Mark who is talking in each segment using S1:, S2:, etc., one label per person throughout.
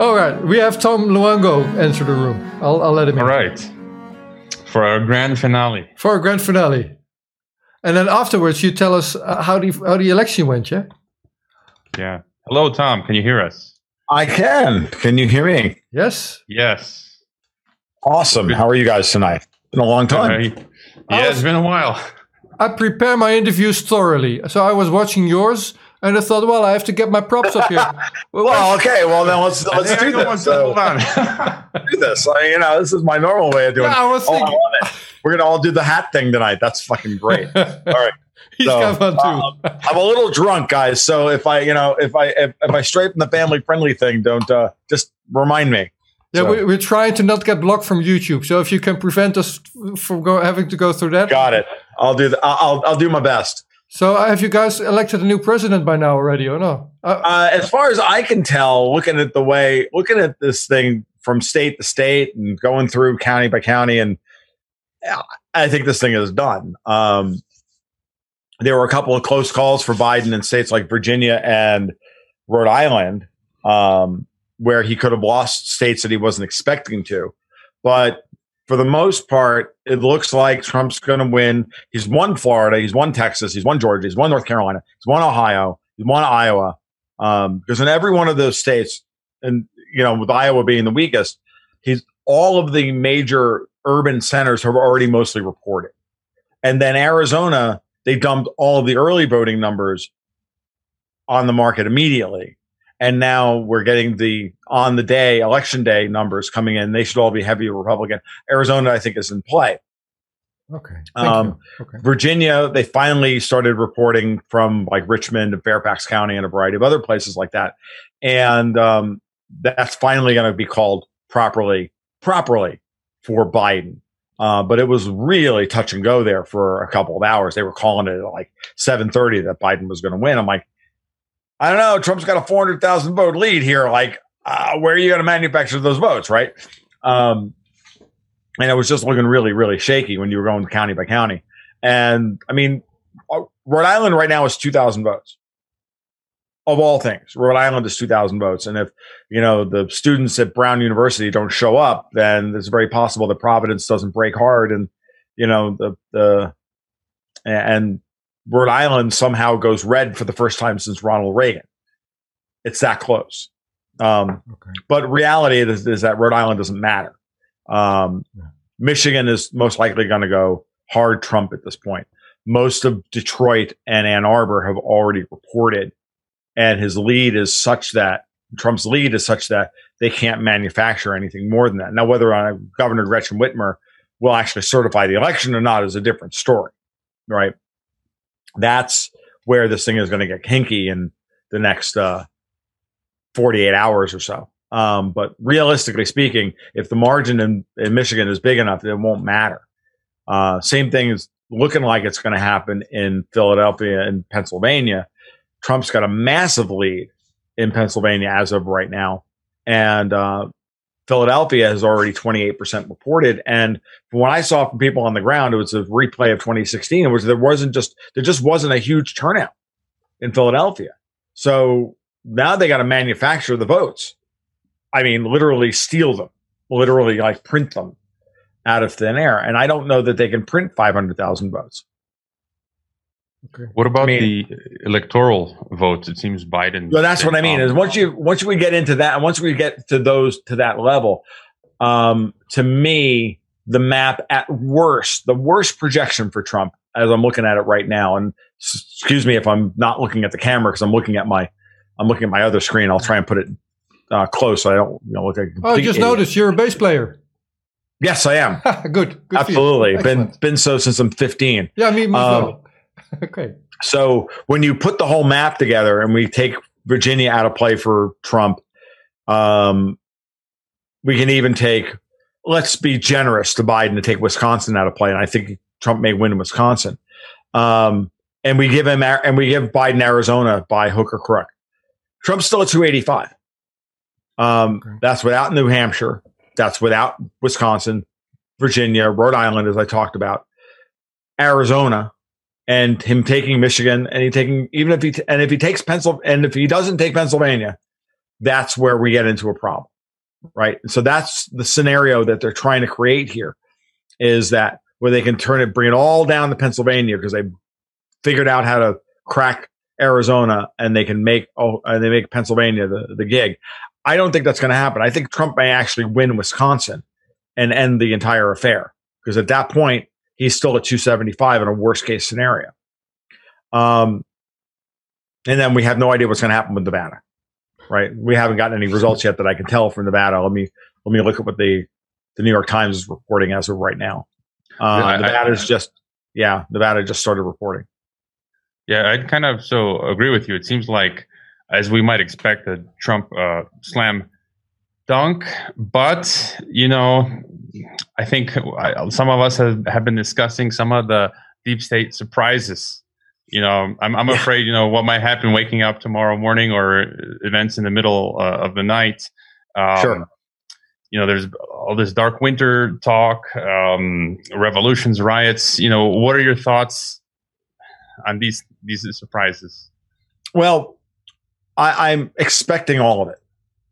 S1: All right, we have Tom Luongo enter the room. I'll, I'll let him in.
S2: All right. For our grand finale.
S1: For our grand finale. And then afterwards, you tell us uh, how the how the election went, yeah?
S2: Yeah. Hello, Tom. Can you hear us?
S3: I can. Can you hear me?
S1: Yes.
S2: Yes.
S3: Awesome. How are you guys tonight? Been a long time.
S2: Uh, yeah, it's been a while.
S1: I prepare my interviews thoroughly. So I was watching yours and I thought, well, I have to get my props up here.
S3: well, well, okay. Well, then let's let's do this. So, do this. I, you know, this is my normal way of doing
S1: yeah, I was
S3: it.
S1: Thinking-
S3: oh, I We're gonna all do the hat thing tonight. That's fucking great. all right.
S1: He's
S3: so,
S1: got fun too.
S3: Um, I'm a little drunk, guys. So if I, you know, if I if, if I stray from the family friendly thing, don't uh, just remind me.
S1: Yeah,
S3: So-
S1: we, we're trying to not get blocked from YouTube. So if you can prevent us from go, having to go through that.
S3: Got it. I'll do. The, I'll I'll do my best.
S1: So uh, have you guys elected a new president by now already, or no? Uh,
S3: Uh, as far as I can tell, looking at the way, looking at this thing from state to state and going through county by county, and uh, I think this thing is done. Um, there were a couple of close calls for Biden in states like Virginia and Rhode Island, um, where he could have lost states that he wasn't expecting to. But for the most part, it looks like Trump's going to win. He's won Florida, he's won Texas, he's won Georgia, he's won North Carolina, he's won Ohio, he's won Iowa. Um, because in every one of those states, and you know, with Iowa being the weakest, he's all of the major urban centers have already mostly reported. And then Arizona, they dumped all of the early voting numbers on the market immediately. And now we're getting the on the day, election day numbers coming in. They should all be heavy Republican. Arizona, I think, is in play.
S1: okay.
S3: Um.
S1: Okay.
S3: Virginia, they finally started reporting from like Richmond and Fairfax County and a variety of other places like that. And um, that's finally going to be called properly, properly for Biden. Uh, but it was really touch and go there for a couple of hours. They were calling it at like 730 that Biden was going to win. I'm like, I don't know. Trump's got a 400,000 vote lead here. Like, uh, where are you going to manufacture those votes? Right. Um, and it was just looking really, really shaky when you were going county by county. And I mean, uh, Rhode Island right now is 2,000 votes. Of all things, Rhode Island is 2,000 votes. And if, you know, the students at Brown University don't show up, then it's very possible that Providence doesn't break hard and, you know, the, the, and Rhode Island somehow goes red for the first time since Ronald Reagan. It's that close. Um,
S1: Okay.
S3: but reality is, is that Rhode Island doesn't matter. Um,
S1: Yeah.
S3: Michigan is most likely going to go hard Trump at this point. Most of Detroit and Ann Arbor have already reported, and his lead is such that Trump's lead is such that they can't manufacture anything more than that. Now, whether uh, Governor Gretchen Whitmer will actually certify the election or not is a different story, right? That's where this thing is going to get kinky in the next uh, 48 hours or so. Um, but realistically speaking, if the margin in, in Michigan is big enough, it won't matter. Uh, same thing is looking like it's going to happen in Philadelphia and Pennsylvania. Trump's got a massive lead in Pennsylvania as of right now. And uh, Philadelphia has already 28% reported. And from what I saw from people on the ground, it was a replay of 2016, which there wasn't just, there just wasn't a huge turnout in Philadelphia. So now they got to manufacture the votes. I mean, literally steal them, literally like print them out of thin air. And I don't know that they can print 500,000 votes.
S1: Okay.
S2: What about
S3: I mean-
S2: the electoral votes? It seems Biden.
S3: Well, that's what I mean is once you, once we get into that, and once we get to those, to that level, um, to me, the map at worst, the worst projection for Trump as I'm looking at it right now, and s- excuse me if I'm not looking at the camera because I'm looking at my, I'm looking at my other screen. I'll try and put it uh, close so I don't you know, look like a
S1: Oh, I just
S3: idiot.
S1: noticed you're a bass player.
S3: Yes, I am.
S1: good. good.
S3: Absolutely. Been been so since I'm 15.
S1: Yeah, me, me as
S3: Um,
S1: well. okay.
S3: So when you put the whole map together and we take Virginia out of play for Trump, um, we can even take. Let's be generous to Biden to take Wisconsin out of play, and I think Trump may win in Wisconsin. Um, and we give him and we give Biden Arizona by hook or crook. Trump's still at 285. Um,
S1: Okay.
S3: That's without New Hampshire. That's without Wisconsin, Virginia, Rhode Island, as I talked about, Arizona, and him taking Michigan, and he taking even if he and if he takes Pennsylvania, and if he doesn't take Pennsylvania, that's where we get into a problem, right? And So that's the scenario that they're trying to create here is that where they can turn it, bring it all down to Pennsylvania because they figured out how to crack Arizona and they can make oh and they make Pennsylvania the, the gig. I don't think that's going to happen. I think Trump may actually win Wisconsin and end the entire affair because at that point he's still at 275 in a worst case scenario. Um, and then we have no idea what's going to happen with Nevada, right? We haven't gotten any results yet that I can tell from Nevada. Let me let me look at what the the New York Times is reporting as of right now. Uh, yeah, Nevada's I, just yeah, Nevada just started reporting.
S2: Yeah, I'd kind of so agree with you. It seems like, as we might expect, a Trump uh, slam dunk, but you know, I think some of us have, have been discussing some of the deep state surprises. You know, I'm, I'm afraid, you know, what might happen waking up tomorrow morning or events in the middle uh, of the night. Um, sure. You know, there's all this dark winter talk, um, revolutions, riots. You know, what are your thoughts on these these surprises?
S3: Well, I, I'm expecting all of it.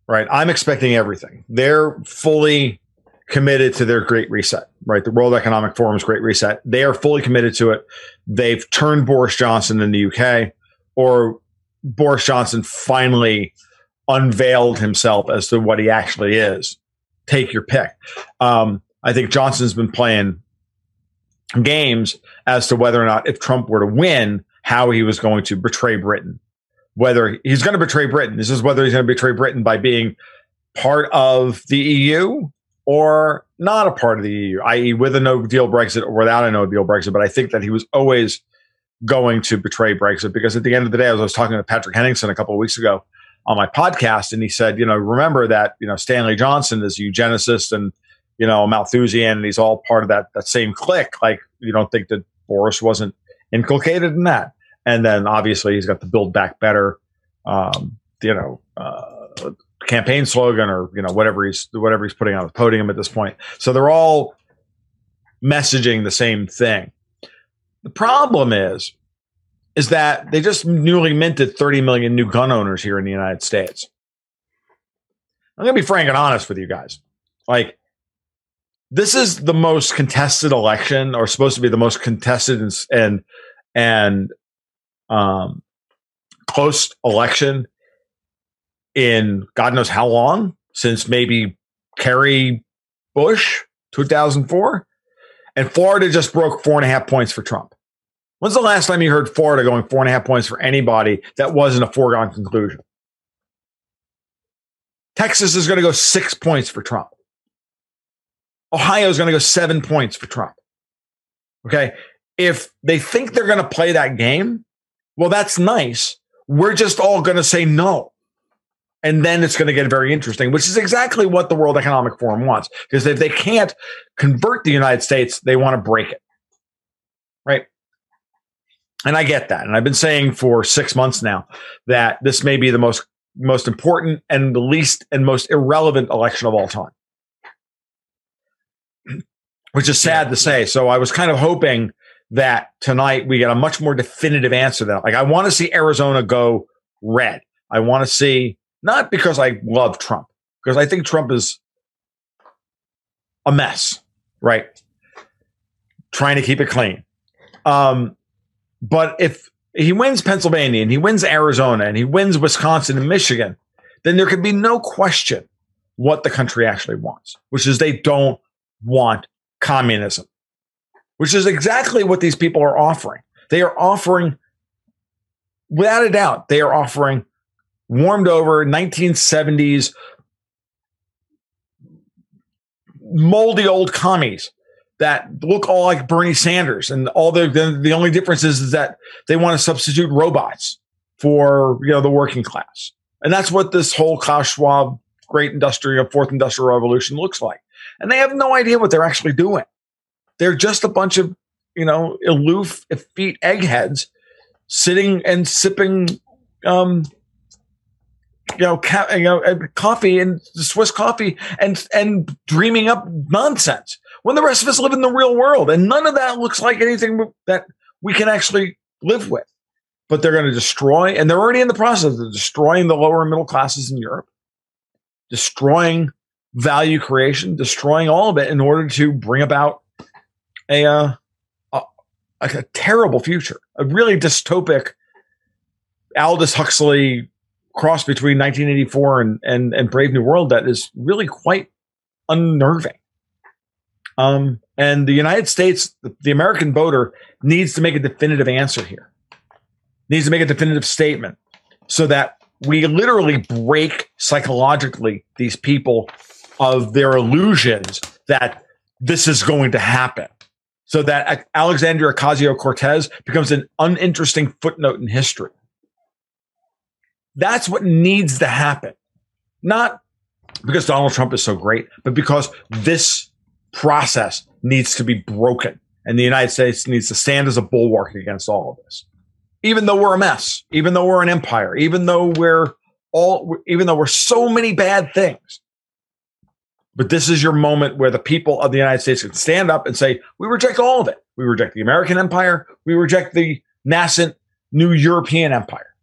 S3: Right, I'm expecting everything. They're fully committed to their great reset, right? The World Economic Forum's great reset. They are fully committed to it. They've turned Boris Johnson in the UK, or Boris Johnson finally unveiled himself as to what he actually is. Take your pick. Um, I think Johnson's been playing games as to whether or not, if Trump were to win, how he was going to betray Britain. Whether he's going to betray Britain. This is whether he's going to betray Britain by being part of the EU or not a part of the EU, i.e., with a no deal Brexit or without a no deal Brexit. But I think that he was always going to betray Brexit because at the end of the day, as I was talking to Patrick Henningsen a couple of weeks ago on my podcast, and he said, you know, remember that you know Stanley Johnson is a eugenicist and you know Malthusian, and he's all part of that that same clique. Like you don't think that Boris wasn't inculcated in that, and then obviously he's got the Build Back Better, um, you know, uh, campaign slogan or you know whatever he's whatever he's putting on the podium at this point. So they're all messaging the same thing. The problem is is that they just newly minted 30 million new gun owners here in the United States. I'm going to be frank and honest with you guys. Like this is the most contested election or supposed to be the most contested and and, um, close election in God knows how long since maybe Kerry Bush 2004. And Florida just broke four and a half points for Trump. When's the last time you heard Florida going four and a half points for anybody that wasn't a foregone conclusion? Texas is going to go six points for Trump. Ohio is going to go seven points for Trump. Okay. If they think they're going to play that game, well, that's nice. We're just all going to say no. And then it's going to get very interesting, which is exactly what the World Economic Forum wants. Because if they can't convert the United States, they want to break it. Right. And I get that. And I've been saying for six months now that this may be the most most important and the least and most irrelevant election of all time. Which is sad to say. So I was kind of hoping that tonight we get a much more definitive answer that like I want to see Arizona go red. I want to see not because I love Trump, because I think Trump is a mess, right? Trying to keep it clean. Um, but if he wins Pennsylvania and he wins Arizona and he wins Wisconsin and Michigan, then there can be no question what the country actually wants, which is they don't want communism, which is exactly what these people are offering. They are offering, without a doubt, they are offering warmed over 1970s moldy old commies that look all like Bernie Sanders, and all the, the the, only difference is, is that they want to substitute robots for you know the working class, and that's what this whole Klaus Schwab great industrial fourth industrial revolution looks like, and they have no idea what they're actually doing. They're just a bunch of you know aloof, effete eggheads sitting and sipping um, you know, ca- you know, uh, coffee and Swiss coffee and and dreaming up nonsense when the rest of us live in the real world, and none of that looks like anything that we can actually live with. But they're going to destroy, and they're already in the process of destroying the lower middle classes in Europe. destroying value creation, destroying all of it in order to bring about a, uh, a, a terrible future, a really dystopic Aldous Huxley cross between 1984 and, and, and Brave New World that is really quite unnerving. Um, and the United States, the American voter, needs to make a definitive answer here, needs to make a definitive statement so that we literally break psychologically these people of their illusions that this is going to happen. So that Alexandria Ocasio Cortez becomes an uninteresting footnote in history. That's what needs to happen. Not because Donald Trump is so great, but because this process needs to be broken. And the United States needs to stand as a bulwark against all of this. Even though we're a mess, even though we're an empire, even though we're all, even though we're so many bad things. But this is your moment where the people of the United States can stand up and say, we reject all of it. We reject the American empire. We reject the nascent new European empire.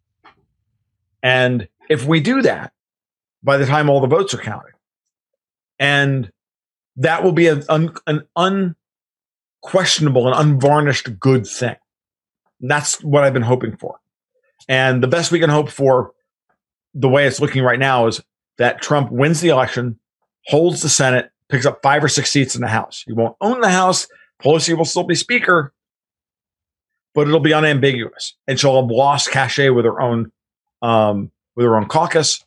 S3: And if we do that, by the time all the votes are counted, and that will be an, an unquestionable and unvarnished good thing. That's what I've been hoping for. And the best we can hope for, the way it's looking right now, is that Trump wins the election, holds the Senate, picks up five or six seats in the House. He won't own the House. Pelosi will still be Speaker, but it'll be unambiguous. And she'll have lost cachet with her own um, with her own caucus.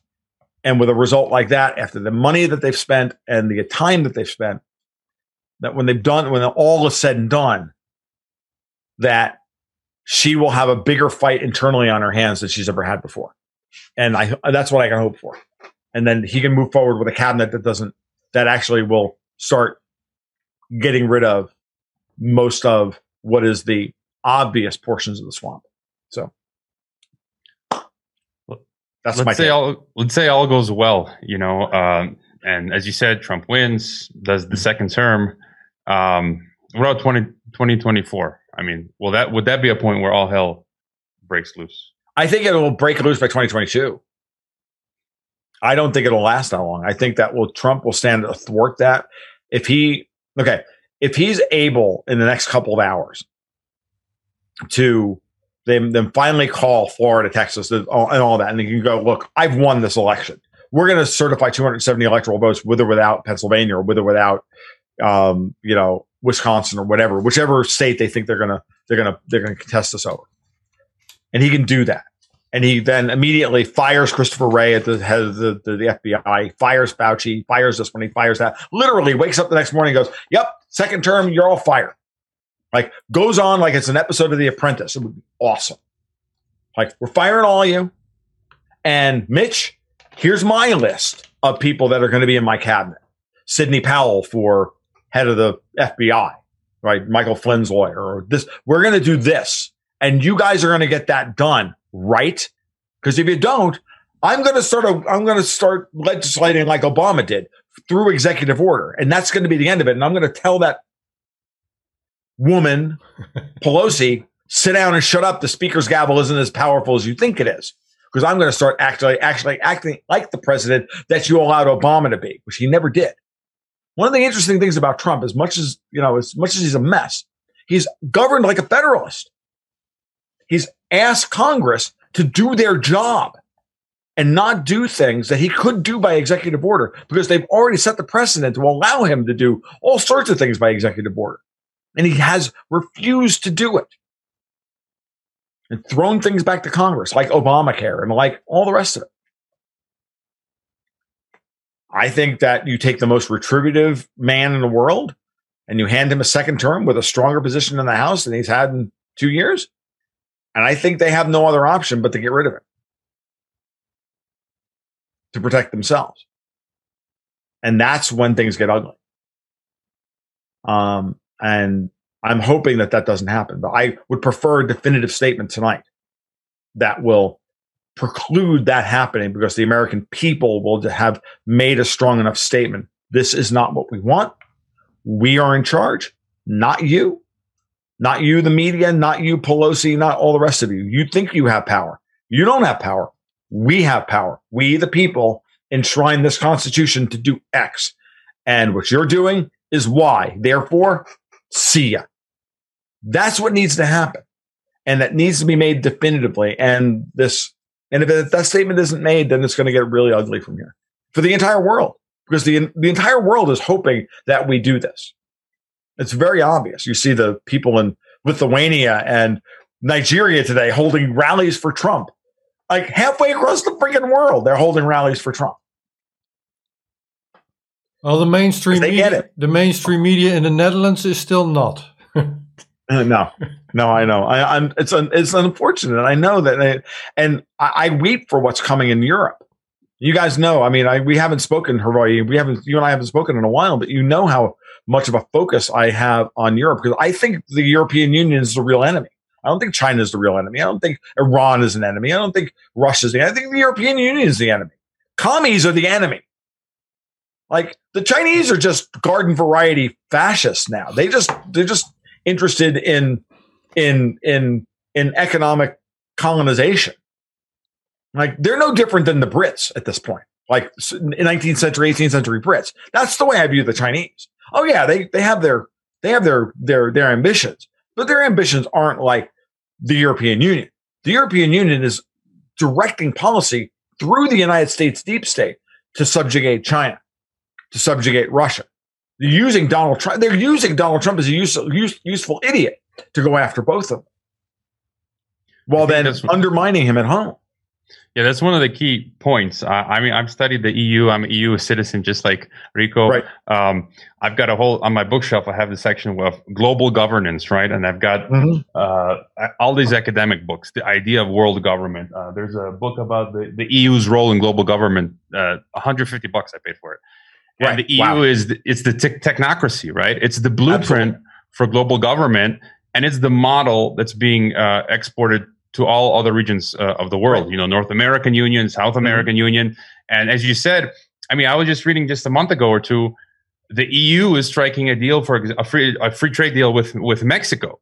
S3: And with a result like that, after the money that they've spent and the time that they've spent, that when they've done, when all is said and done, that she will have a bigger fight internally on her hands than she's ever had before. And I, that's what I can hope for. And then he can move forward with a cabinet that doesn't, that actually will start getting rid of most of what is the obvious portions of the swamp. So
S2: that's let's say all let's say all goes well, you know, um, and as you said, Trump wins, does the second term. Um, what about 20, 2024? I mean, will that would that be a point where all hell breaks loose?
S3: I think it will break loose by 2022. I don't think it'll last that long. I think that will Trump will stand athwart that. If he okay, if he's able in the next couple of hours to them, them finally call Florida, Texas, and all that, and you can go, look, I've won this election. We're going to certify 270 electoral votes with or without Pennsylvania or with or without, um, you know, Wisconsin or whatever, whichever state they think they're going to they're going to they're going to contest this over. And he can do that. And he then immediately fires Christopher Wray at the head of the, the, the FBI, fires Fauci, fires this one, he fires that. Literally wakes up the next morning and goes, Yep, second term, you're all fired. Like goes on like it's an episode of The Apprentice. It would be awesome. Like we're firing all you. And Mitch, here's my list of people that are going to be in my cabinet. Sidney Powell for head of the FBI, right? Michael Flynn's lawyer or this. We're going to do this. And you guys are going to get that done, right? Because if you don't, I'm going to start a, I'm going to start legislating like Obama did through executive order. And that's going to be the end of it. And I'm going to tell that woman, Pelosi, sit down and shut up. The speaker's gavel isn't as powerful as you think it is. Because I'm going to start actually, actually acting like the president that you allowed Obama to be, which he never did. One of the interesting things about Trump, as much as, you know, as much as he's a mess, he's governed like a federalist. He's asked Congress to do their job and not do things that he could do by executive order because they've already set the precedent to allow him to do all sorts of things by executive order and he has refused to do it and thrown things back to Congress like Obamacare and like all the rest of it. I think that you take the most retributive man in the world and you hand him a second term with a stronger position in the House than he's had in two years. And I think they have no other option but to get rid of him to protect themselves. And that's when things get ugly. Um, and I'm hoping that that doesn't happen. But I would prefer a definitive statement tonight that will preclude that happening because the American people will have made a strong enough statement. This is not what we want. We are in charge, not you. Not you, the media, not you, Pelosi, not all the rest of you. You think you have power. You don't have power. We have power. We, the people, enshrine this constitution to do X. And what you're doing is Y. Therefore, see ya. That's what needs to happen. And that needs to be made definitively. And this, and if that statement isn't made, then it's going to get really ugly from here for the entire world because the, the entire world is hoping that we do this. It's very obvious. You see the people in Lithuania and Nigeria today holding rallies for Trump. Like halfway across the freaking world, they're holding rallies for Trump.
S1: Well, the mainstream
S3: They get
S1: media,
S3: it.
S1: the mainstream media in the Netherlands is still not.
S3: Uh, no, no, I know. I, I'm. It's un, it's unfortunate. I know that, I, and I, I weep for what's coming in Europe. You guys know. I mean, I we haven't spoken, Hawaii. We haven't. You and I haven't spoken in a while, but you know how much of a focus I have on Europe because I think the European Union is the real enemy. I don't think China is the real enemy. I don't think Iran is an enemy. I don't think Russia's the. I think the European Union is the enemy. Commies are the enemy. Like the Chinese are just garden variety fascists now. They just they're just interested in in in in economic colonization. Like they're no different than the Brits at this point. Like 19th century, 18th century Brits. That's the way I view the Chinese. Oh yeah, they they have their they have their their their ambitions, but their ambitions aren't like the European Union. The European Union is directing policy through the United States deep state to subjugate China, to subjugate Russia. They're using Donald Trump. They're using Donald Trump as a use, use, useful idiot to go after both of them, while then undermining him at home.
S2: Yeah, that's one of the key points. I, I mean, I've studied the EU. I'm an EU citizen, just like Rico.
S3: Right.
S2: Um, I've got a whole on my bookshelf. I have the section of global governance, right? And I've got uh, all these academic books. The idea of world government. Uh, there's a book about the, the EU's role in global government. Uh, 150 bucks I paid for it. And
S3: Right.
S2: the EU
S3: Wow.
S2: is the, it's the tech technocracy, right? It's the blueprint
S3: Absolutely.
S2: for global government, and it's the model that's being uh, exported to all other regions uh, of the world.
S3: Right.
S2: You know, North American Union, South American Union, and as you said, I mean, I was just reading just a month ago or two, the EU is striking a deal for a free a free trade deal with with Mexico.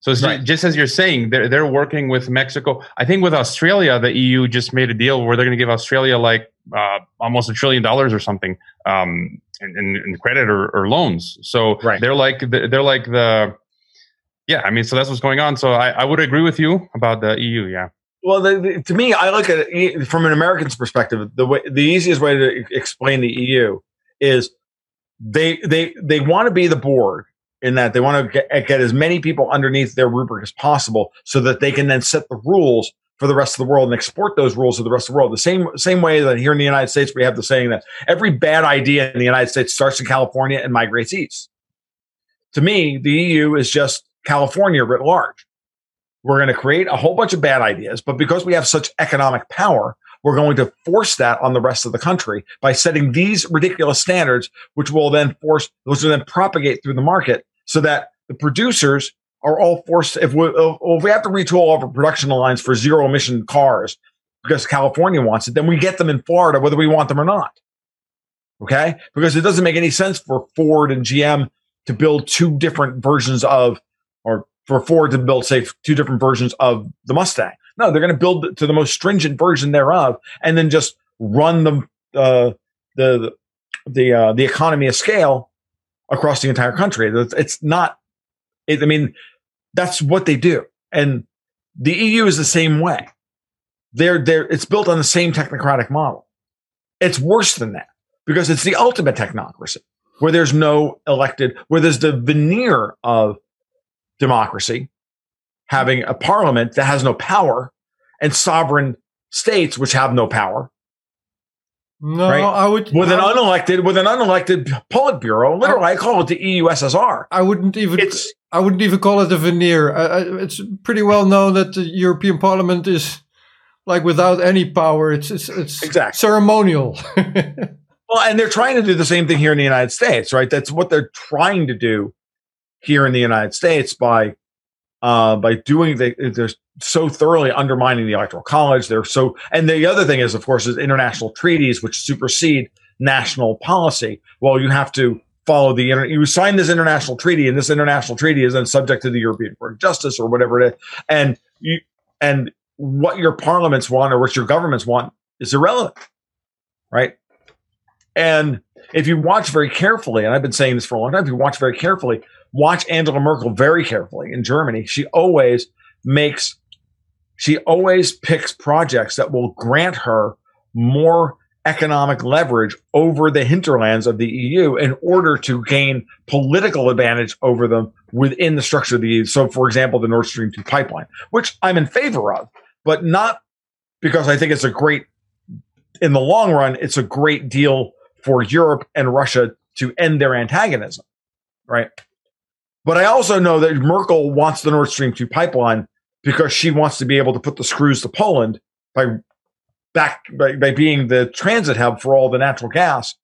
S2: So
S3: Right.
S2: just as you're saying, they're they're working with Mexico. I think with Australia, the EU just made a deal where they're going to give Australia like uh, almost a trillion dollars or something um, in, in, in credit or, or loans. So
S3: Right.
S2: they're like the, they're like the yeah. I mean, so that's what's going on. So I, I would agree with you about the EU. Yeah.
S3: Well, the, the, to me, I look at it from an American's perspective. The way, the easiest way to explain the EU is they they they want to be the board in that they want to get, get as many people underneath their rubric as possible, so that they can then set the rules for the rest of the world and export those rules to the rest of the world. The same same way that here in the United States we have the saying that every bad idea in the United States starts in California and migrates east. To me, the EU is just California writ large. We're going to create a whole bunch of bad ideas, but because we have such economic power, we're going to force that on the rest of the country by setting these ridiculous standards, which will then force, which will then propagate through the market so that the producers are all forced. If we, if we have to retool all of our production lines for zero emission cars because California wants it, then we get them in Florida, whether we want them or not. Okay. Because it doesn't make any sense for Ford and GM to build two different versions of, or for Ford to build, say, two different versions of the Mustang. No, they're going to build to the most stringent version thereof, and then just run the uh, the the uh, the economy of scale across the entire country. It's- not. It, I mean, that's what they do, and the EU is the same way. They're they're it's built on the same technocratic model. It's worse than that because it's the ultimate technocracy where there's no elected, where there's the veneer of democracy, having a parliament that has no power and sovereign states which have no power
S1: No,
S3: Right.
S1: I would.
S3: with an
S1: I,
S3: unelected with an unelected Politburo. Literally, I call it the E EU SSR.
S1: I wouldn't even.
S3: It's
S1: I wouldn't even call it a veneer. I, I, it's pretty well known that the European Parliament is like without any power. It's it's it's
S3: Exactly.
S1: ceremonial.
S3: well, and they're trying to do the same thing here in the United States, right? That's what they're trying to do here in the United States by uh, by doing the, they're so thoroughly undermining the electoral college. They're so, and the other thing is, of course, is international treaties which supersede national policy. Well, you have to follow the you sign this international treaty, and this international treaty is then subject to the European Court of Justice or whatever it is, and you and what your parliaments want or what your governments want is irrelevant, right? And if you watch very carefully, and I've been saying this for a long time, if you watch very carefully, watch Angela Merkel very carefully in Germany. She always makes, she always picks projects that will grant her more economic leverage over the hinterlands of the EU in order to gain political advantage over them within the structure of the EU. So, for example, the Nord Stream 2 pipeline, which I'm in favor of, but not because I think it's a great, in the long run, it's a great deal for Europe and Russia to end their antagonism, right? But I also know that Merkel wants the Nord Stream 2 pipeline because she wants to be able to put the screws to Poland by back by, by being the transit hub for all the natural gas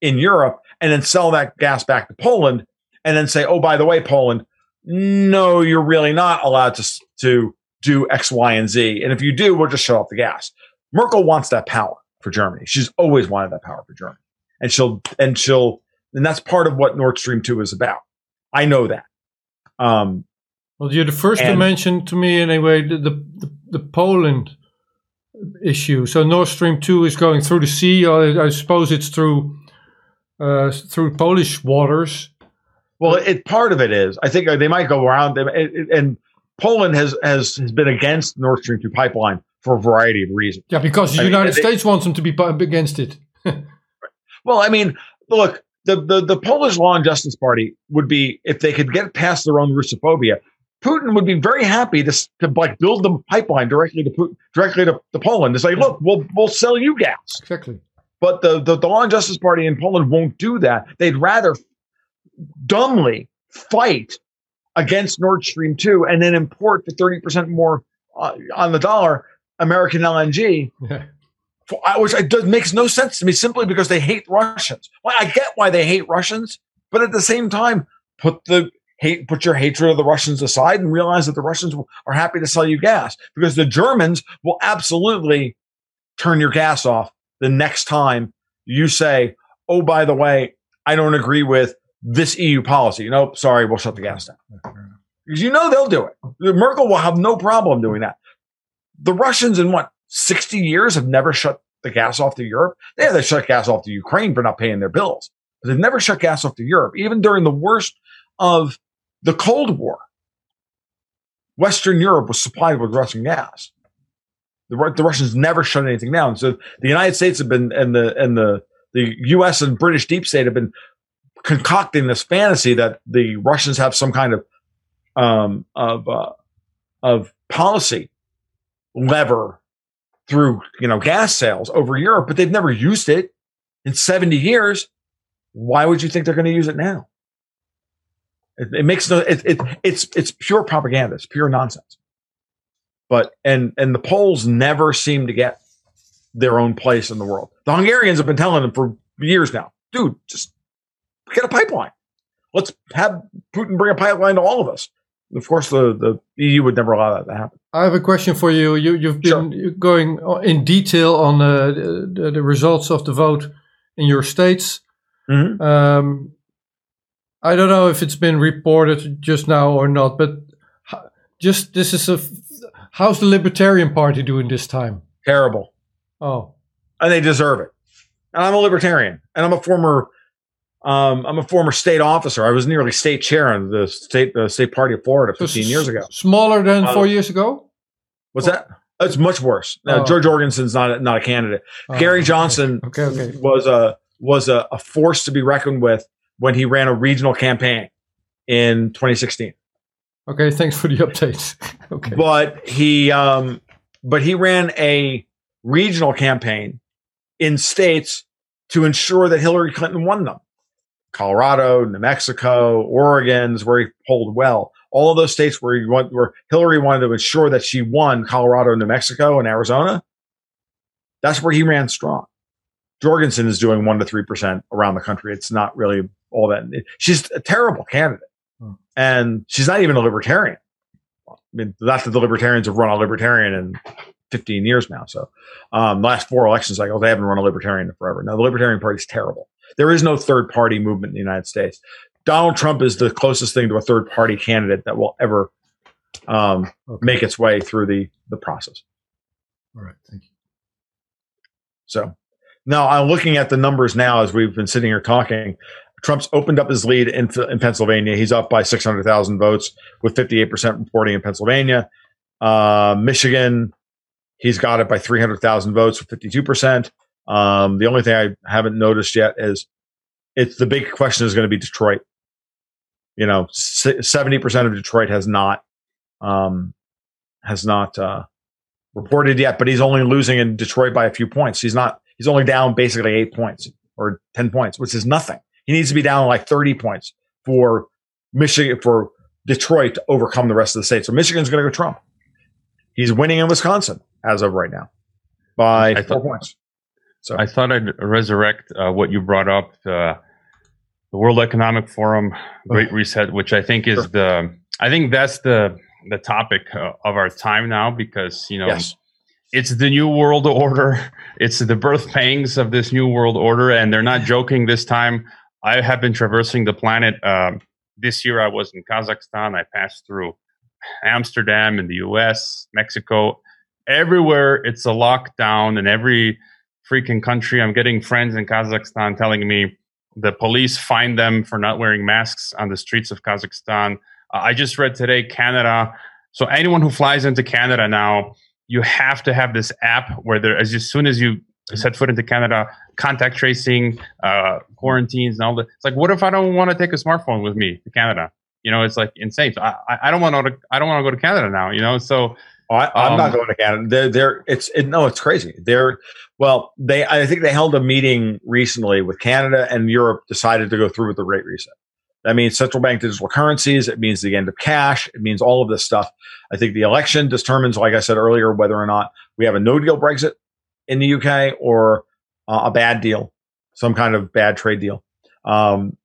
S3: in Europe and then sell that gas back to Poland and then say, oh, by the way, Poland, no, you're really not allowed to, to do X, Y, and Z. And if you do, we'll just shut off the gas. Merkel wants that power for Germany. She's always wanted that power for Germany. And she'll, and she'll, and that's part of what Nord Stream 2 is about. I know that. Um,
S1: well, you're the first to mention to me anyway the, the, the, Poland issue. So Nord Stream two is going through the sea. I, I suppose it's through uh, through Polish waters.
S3: Well, it part of it is. I think they might go around them, and Poland has has has been against Nord Stream two pipeline for a variety of reasons.
S1: Yeah, because the I United mean, States they, wants them to be against it.
S3: well, I mean, look, the, the the Polish Law and Justice Party would be if they could get past their own Russophobia, Putin would be very happy to, to like build the pipeline directly to Putin, directly to, to Poland to say, look, we'll we'll sell you gas.
S1: Exactly.
S3: But the, the the Law and Justice Party in Poland won't do that. They'd rather dumbly fight against Nord Stream two and then import for thirty percent more uh, on the dollar American LNG. Yeah. For, which it does, makes no sense to me simply because they hate Russians. Well, I get why they hate Russians, but at the same time, put the hate, put your hatred of the Russians aside and realize that the Russians are happy to sell you gas because the Germans will absolutely turn your gas off the next time you say, oh, by the way, I don't agree with this EU policy. Nope, sorry, we'll shut the gas down. Because you know they'll do it. Merkel will have no problem doing that. The Russians in what, 60 years have never shut the gas off to Europe? Yeah, they shut gas off to Ukraine for not paying their bills. But they've never shut gas off to Europe, even during the worst of the Cold War, Western Europe was supplied with Russian gas. The, the Russians never shut anything down. So the United States have been, and the and the the U.S. and British deep state have been concocting this fantasy that the Russians have some kind of um, of uh, of policy lever through you know gas sales over Europe, but they've never used it in 70 years. Why would you think they're going to use it now? It, it makes no. It, it, it's it's pure propaganda. It's pure nonsense. But and and the Poles never seem to get their own place in the world. The Hungarians have been telling them for years now, dude, just get a pipeline. Let's have Putin bring a pipeline to all of us. Of course, the, the EU would never allow that to happen.
S1: I have a question for you. You you've been sure. going in detail on uh, the, the results of the vote in your states. Mm-hmm. Um, I don't know if it's been reported just now or not, but just this is a. How's the Libertarian Party doing this time?
S3: Terrible.
S1: Oh,
S3: and they deserve it. And I'm a libertarian, and I'm a former. Um, I'm a former state officer. I was nearly state chair of the state the state party of Florida 15 so years ago.
S1: Smaller than uh, four years ago.
S3: What's that? It's much worse. Uh, Jo Jorgensen's not a, not a candidate. Oh, Gary Johnson
S1: okay, okay.
S3: was a was a, a force to be reckoned with when he ran a regional campaign in 2016.
S1: Okay, thanks for the update. okay.
S3: But he um but he ran a regional campaign in states to ensure that Hillary Clinton won them. Colorado, New Mexico, Oregon's where he polled well. All of those states where he went, where Hillary wanted to ensure that she won Colorado, New Mexico, and Arizona. That's where he ran strong. Jorgensen is doing one to three percent around the country. It's not really all that. She's a terrible candidate, hmm. and she's not even a libertarian. I mean, not that the libertarians have run a libertarian in 15 years now. So, um, last four election cycles, they haven't run a libertarian in forever. Now, the Libertarian Party is terrible. There is no third party movement in the United States. Donald Trump is the closest thing to a third party candidate that will ever um, okay. make its way through the the process.
S1: All right, thank you.
S3: So, Now I'm looking at the numbers now as we've been sitting here talking. Trump's opened up his lead in, in Pennsylvania. He's up by 600,000 votes with 58% reporting in Pennsylvania. Uh, Michigan, he's got it by 300,000 votes with 52%. Um, the only thing I haven't noticed yet is it's the big question is going to be Detroit. You know, 70% of Detroit has not, um, has not, uh, reported yet, but he's only losing in Detroit by a few points. He's not, he's only down basically eight points or 10 points, which is nothing. He needs to be down like 30 points for Michigan, for Detroit to overcome the rest of the state. So Michigan's going to go Trump. He's winning in Wisconsin as of right now by I four thought, points.
S2: So I thought I'd resurrect uh, what you brought up uh, the World Economic Forum Great Reset, which I think is sure. the I think that's the the topic uh, of our time now because you know yes. it's the new world order. It's the birth pangs of this new world order, and they're not joking this time. I have been traversing the planet. Um, this year, I was in Kazakhstan. I passed through Amsterdam in the U.S., Mexico, everywhere. It's a lockdown in every freaking country. I'm getting friends in Kazakhstan telling me the police find them for not wearing masks on the streets of Kazakhstan. Uh, I just read today Canada. So anyone who flies into Canada now, you have to have this app where there, as, as soon as you set foot into Canada, contact tracing, uh, quarantines, and all that. It's like, what if I don't want to take a smartphone with me to Canada? You know, it's like insane. So I, I don't want to. I don't want to go to Canada now. You know, so
S3: oh, I, am um, not going to Canada. They're, they're it's it, no, it's crazy. They're well, they I think they held a meeting recently with Canada and Europe decided to go through with the great reset. That means central bank digital currencies. It means the end of cash. It means all of this stuff. I think the election determines, like I said earlier, whether or not we have a no deal Brexit in the UK or uh, a bad deal, some kind of bad trade deal. Um,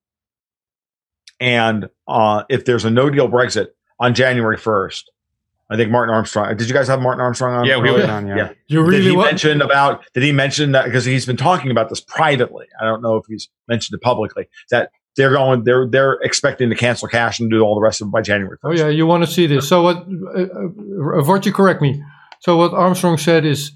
S3: and uh, if there's a no deal Brexit on January 1st, I think Martin Armstrong. Did you guys have Martin Armstrong on?
S2: Yeah, we were on. Yeah. yeah.
S1: You really
S3: did he mention about? Did he mention that because he's been talking about this privately? I don't know if he's mentioned it publicly. That they're going. They're they're expecting to cancel cash and do all the rest of it by January. 1st.
S1: Oh yeah, you want to see this? So what? Uh, uh, what you correct me. So what Armstrong said is,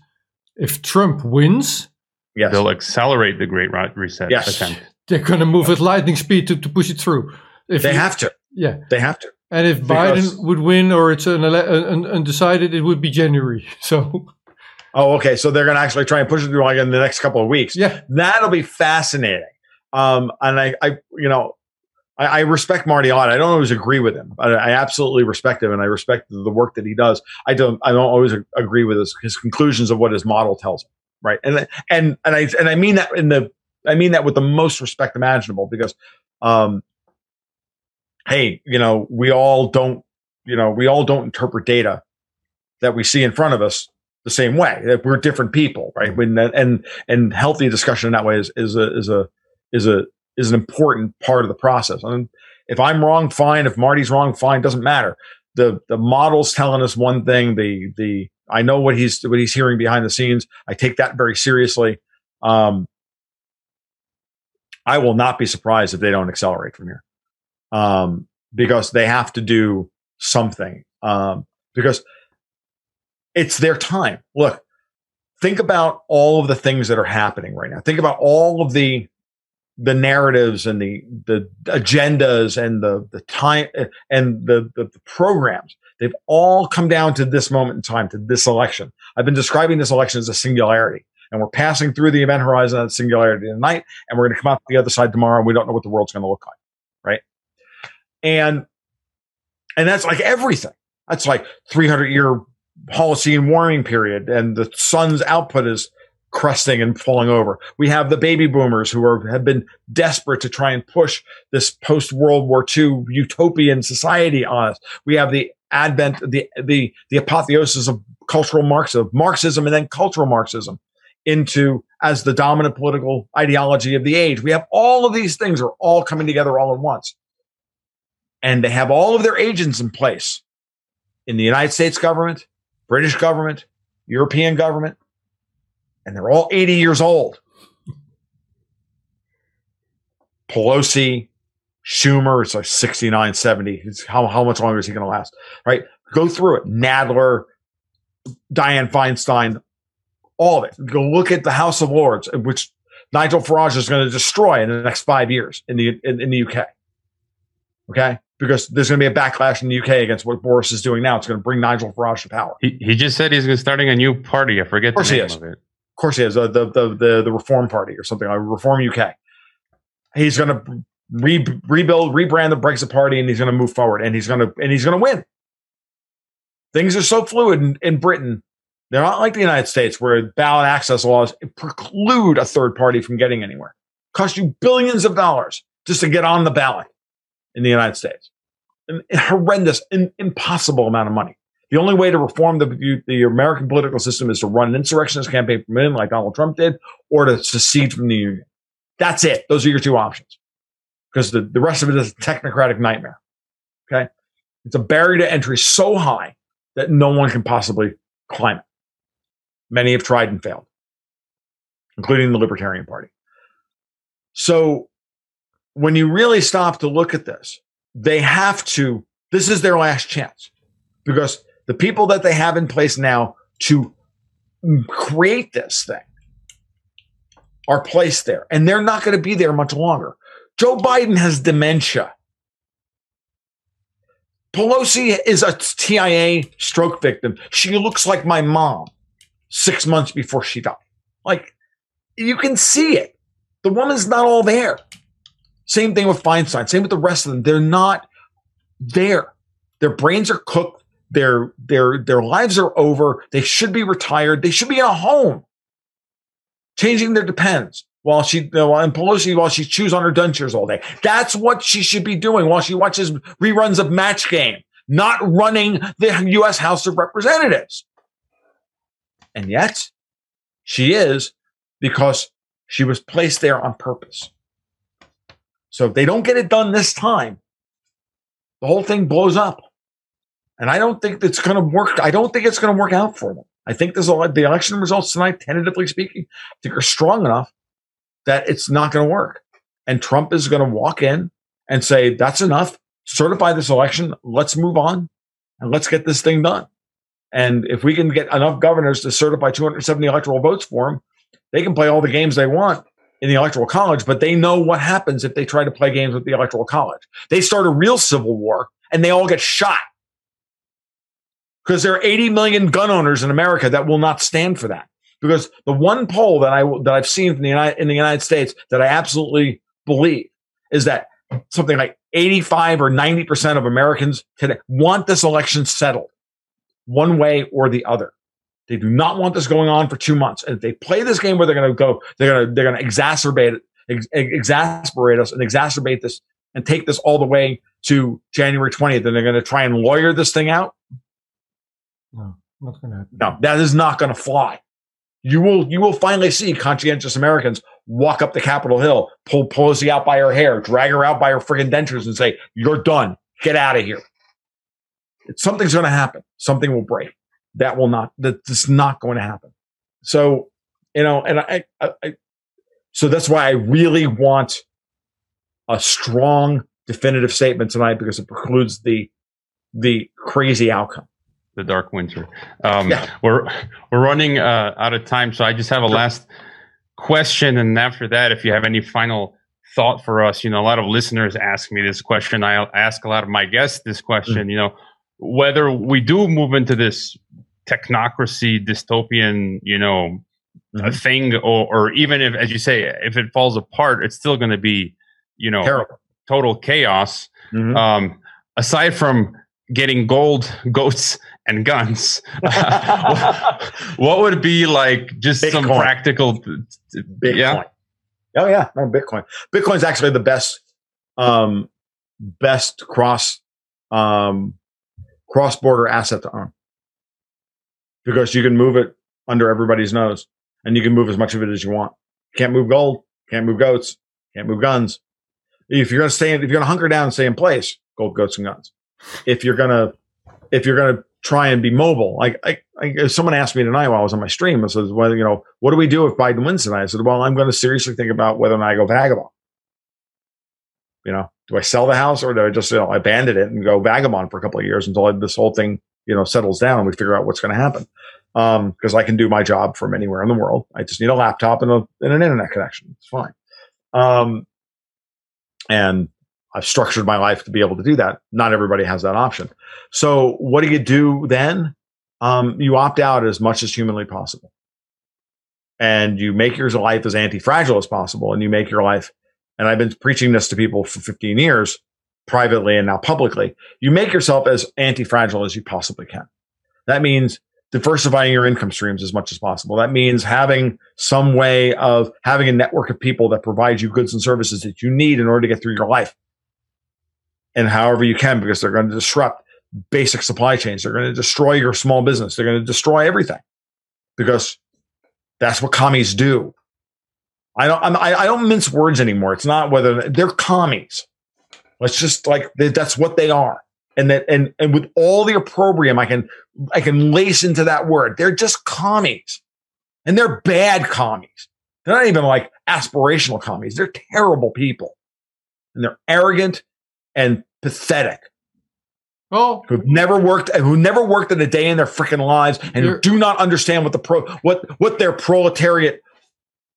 S1: if Trump wins,
S2: yes. they'll accelerate the Great Reset
S3: yes.
S2: attempt.
S1: They're going to move at lightning speed to, to push it through.
S3: If they you, have to.
S1: Yeah,
S3: they have to.
S1: And if because Biden would win, or it's an ele- undecided, it would be January. So.
S3: Oh, okay. So they're going to actually try and push it through like in the next couple of weeks.
S1: Yeah,
S3: that'll be fascinating. Um, and I, I, you know, I, I respect Marty Ott. I don't always agree with him, but I absolutely respect him, and I respect the work that he does. I don't, I don't always agree with his, his conclusions of what his model tells him, right? And and and I and I mean that in the, I mean that with the most respect imaginable, because um, hey, you know, we all don't, you know, we all don't interpret data that we see in front of us the same way. That we're different people, right? When and and healthy discussion in that way is is a is a is a is an important part of the process. I And if I'm wrong, fine. If Marty's wrong, fine. Doesn't matter. The the model's telling us one thing. The the I know what he's what he's hearing behind the scenes. I take that very seriously. Um, I will not be surprised if they don't accelerate from here um, because they have to do something um, because it's their time. Look, think about all of the things that are happening right now. Think about all of the the narratives and the the agendas and the the time and the, the, the programs. They've all come down to this moment in time to this election. I've been describing this election as a singularity and we're passing through the event horizon of singularity tonight and we're going to come out the other side tomorrow and we don't know what the world's going to look like right? And and that's like everything. That's like 300 year Holocene warming period, and the sun's output is cresting and falling over. We have the baby boomers who are have been desperate to try and push this post World War II utopian society on us. We have the advent, the the the apotheosis of cultural Marxism, Marxism, and then cultural Marxism into as the dominant political ideology of the age. We have all of these things are all coming together all at once and they have all of their agents in place in the United States government, British government, European government, and they're all 80 years old. Pelosi, Schumer, it's like 69, 70. It's how, how much longer is he going to last? Right? Go through it. Nadler, Dianne Feinstein, All of it. Go look at the House of Lords, which Nigel Farage is going to destroy in the next five years in the in, in the UK. Okay, because there's going to be a backlash in the UK against what Boris is doing now. It's going to bring Nigel Farage to power.
S2: He, he just said he's starting a new party. I forget the name of it.
S3: Of course he is. Uh, the, the, the, the Reform Party or something like Reform UK. He's going to re- rebuild, rebrand the Brexit Party, and he's going to move forward, and he's going to and he's going to win. Things are so fluid in, in Britain they're not like the United States where ballot access laws preclude a third party from getting anywhere. Cost you billions of dollars just to get on the ballot in the United States. An horrendous, an impossible amount of money. The only way to reform the, the American political system is to run an insurrectionist campaign from in, like Donald Trump did, or to secede from the Union. That's it. Those are your two options. Because the, the rest of it is a technocratic nightmare. Okay. It's a barrier to entry so high that no one can possibly climb it. Many have tried and failed, including the Libertarian Party. So when you really stop to look at this, they have to, this is their last chance because the people that they have in place now to create this thing are placed there and they're not going to be there much longer. Joe Biden has dementia. Pelosi is a TIA stroke victim. She looks like my mom six months before she died. Like, you can see it. The woman's not all there. Same thing with Feinstein. Same with the rest of them. They're not there. Their brains are cooked. Their their their lives are over. They should be retired. They should be in a home, changing their depends while she and Pelosi while she chews on her dentures all day. That's what she should be doing while she watches reruns of Match Game, not running the U.S. House of Representatives. And yet, she is because she was placed there on purpose. So if they don't get it done this time, the whole thing blows up. And I don't think it's going to work. I don't think it's going to work out for them. I think there's a lot, the election results tonight, tentatively speaking, I think are strong enough that it's not going to work. And Trump is going to walk in and say, that's enough. Certify this election. Let's move on and let's get this thing done. And if we can get enough governors to certify 270 electoral votes for them, they can play all the games they want in the electoral college, but they know what happens if they try to play games with the electoral college. They start a real civil war and they all get shot. Because there are 80 million gun owners in America that will not stand for that. Because the one poll that I that I've seen in the United, in the United States that I absolutely believe is that something like 85 or 90 percent of Americans today want this election settled one way or the other. They do not want this going on for two months. And if they play this game where they're going to go, they're going to they're going to exacerbate it, ex- exasperate us, and exacerbate this, and take this all the way to January twentieth. And they're going to try and lawyer this thing out.
S1: No, not going to happen.
S3: No, that is not going to fly. You will you will finally see conscientious Americans walk up the Capitol Hill, pull Pelosi out by her hair, drag her out by her friggin' dentures, and say, "You're done. Get out of here." something's going to happen. Something will break. That will not. That's not going to happen. So, you know, and I, I, I so that's why I really want a strong, definitive statement tonight because it precludes the the crazy outcome.
S2: The dark winter. Um, yeah. We're we're running uh, out of time, so I just have a last question, and after that, if you have any final thought for us, you know, a lot of listeners ask me this question. I ask a lot of my guests this question. Mm-hmm. You know, whether we do move into this technocracy dystopian, you know, mm-hmm. thing, or, or even if, as you say, if it falls apart, it's still going to be, you know,
S3: Terrible.
S2: total chaos. Mm-hmm. Um, aside from getting gold, goats, and guns, what, would be like just Bitcoin. some practical?
S3: Bitcoin. Yeah. Oh yeah, no Bitcoin. Bitcoin's actually the best, um, best cross um, cross border asset to own because you can move it under everybody's nose and you can move as much of it as you want. can't move gold, can't move goats, can't move guns. If you're going to stay, if you're going to hunker down and stay in place, gold, goats, and guns. If you're going to, if you're going to try and be mobile, like I, I, someone asked me tonight while I was on my stream, I said, well, you know, what do we do if Biden wins tonight? I said, well, I'm going to seriously think about whether or not I go vagabond. You know, do I sell the house or do I just you know, abandon it and go vagabond for a couple of years until this whole thing you know settles down and we figure out what's going to happen? because um, I can do my job from anywhere in the world. I just need a laptop and, a, and an internet connection. It's fine. Um, and I've structured my life to be able to do that. Not everybody has that option. So what do you do then? Um, you opt out as much as humanly possible. And you make your life as anti-fragile as possible. And you make your life, and I've been preaching this to people for 15 years, privately and now publicly. You make yourself as anti-fragile as you possibly can. That means diversifying your income streams as much as possible. That means having some way of having a network of people that provide you goods and services that you need in order to get through your life. And however you can, because they're going to disrupt basic supply chains. They're going to destroy your small business. They're going to destroy everything because that's what commies do. I don't, I'm, I, don't mince words anymore. It's not whether they're commies. Let's just like, that's what they are and that and and with all the opprobrium I can I can lace into that word. They're just commies. And they're bad commies. They're not even like aspirational commies. They're terrible people. And they're arrogant and pathetic.
S1: Oh,
S3: who've never worked and who never worked in a day in their freaking lives and who do not understand what the pro what what their proletariat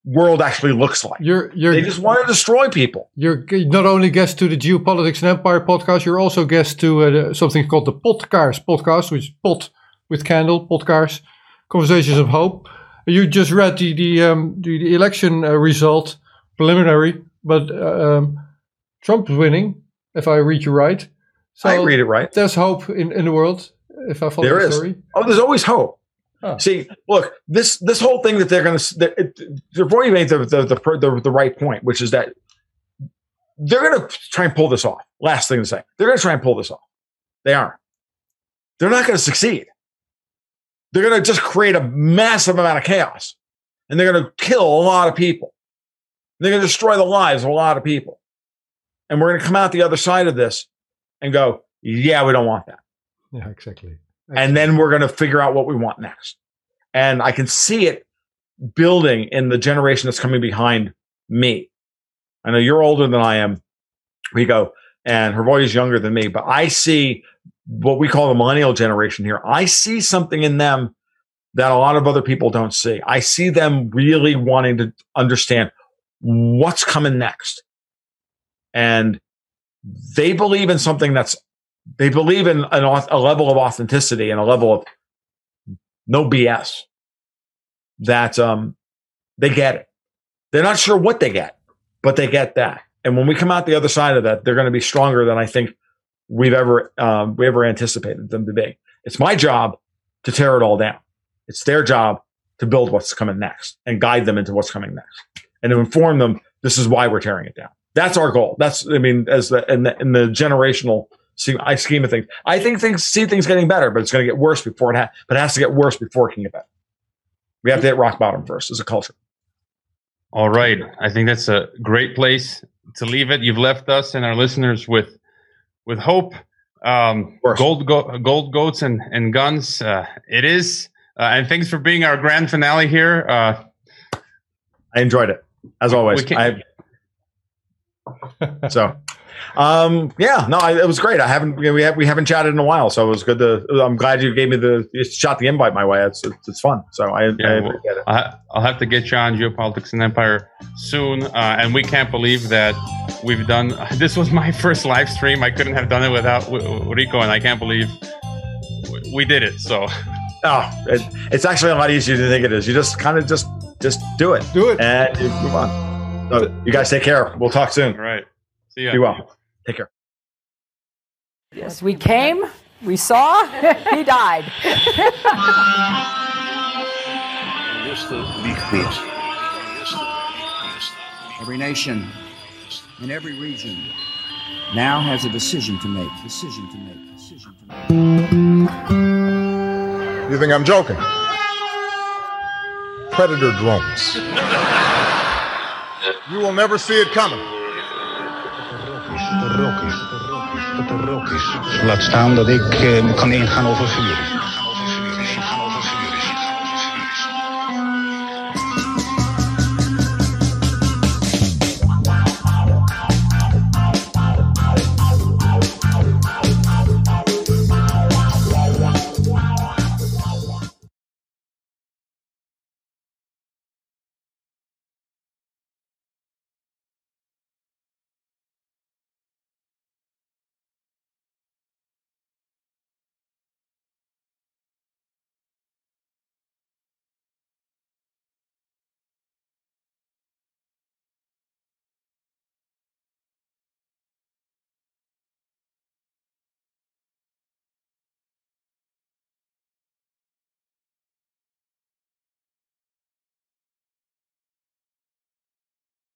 S3: world actually looks like.
S1: You're, you're,
S3: they just want to destroy people.
S1: You're not only guest to the Geopolitics and Empire podcast, you're also guest to uh, something called the Podcast podcast, which is pot with candle, podcast, conversations of hope. You just read the the, um, the, the, election uh, result, preliminary, but uh, um, Trump is winning, if I read you right.
S3: So I read it right.
S1: There's hope in, in the world, if I follow
S3: there
S1: the
S3: is.
S1: story.
S3: Oh, there's always hope. Huh. See, look, this this whole thing that they're going to they've already made the the, the the, the right point, which is that they're going to try and pull this off. Last thing to say, they're going to try and pull this off. They aren't. They're not going to succeed. They're going to just create a massive amount of chaos, and they're going to kill a lot of people. They're going to destroy the lives of a lot of people, and we're going to come out the other side of this and go, "Yeah, we don't want that."
S1: Yeah, exactly
S3: and then we're going to figure out what we want next. And I can see it building in the generation that's coming behind me. I know you're older than I am, Rico, and her Hrvoje is younger than me, but I see what we call the millennial generation here. I see something in them that a lot of other people don't see. I see them really wanting to understand what's coming next. And they believe in something that's they believe in an, a level of authenticity and a level of no BS that um, they get it. They're not sure what they get, but they get that. And when we come out the other side of that, they're going to be stronger than I think we've ever um, we ever anticipated them to be. It's my job to tear it all down. It's their job to build what's coming next and guide them into what's coming next and to inform them this is why we're tearing it down. That's our goal. That's I mean, as the in the, in the generational I scheme of things. I think things see things getting better, but it's going to get worse before it ha- but it has to get worse before it can get better. We have to hit rock bottom first as a culture.
S2: All right, I think that's a great place to leave it. You've left us and our listeners with with hope. Um, gold, go- gold goats and and guns. Uh, it is, uh, and thanks for being our grand finale here. Uh,
S3: I enjoyed it as always. I, so um, yeah, no, I, it was great. I haven't we have we haven't chatted in a while, so it was good to. I'm glad you gave me the you shot the invite my way. It's it's, it's fun. So I, yeah, I
S2: well, it. I'll have to get you on geopolitics and empire soon, uh, and we can't believe that we've done. This was my first live stream. I couldn't have done it without Rico, and I can't believe we did it. So.
S3: Oh, it, it's actually a lot easier than you think it is. You just kind of just just do it,
S1: do it,
S3: and you move on. So you guys take care. We'll talk soon.
S2: All right. See you.
S3: Be well. Take care.
S4: Yes, we came, we saw, he died.
S5: every nation in every region now has a decision to make. Decision to make. Decision to
S6: make. You think I'm joking? Predator drones. you will never see it coming.
S7: Laat staan dat ik uh, kan ingaan over vuur.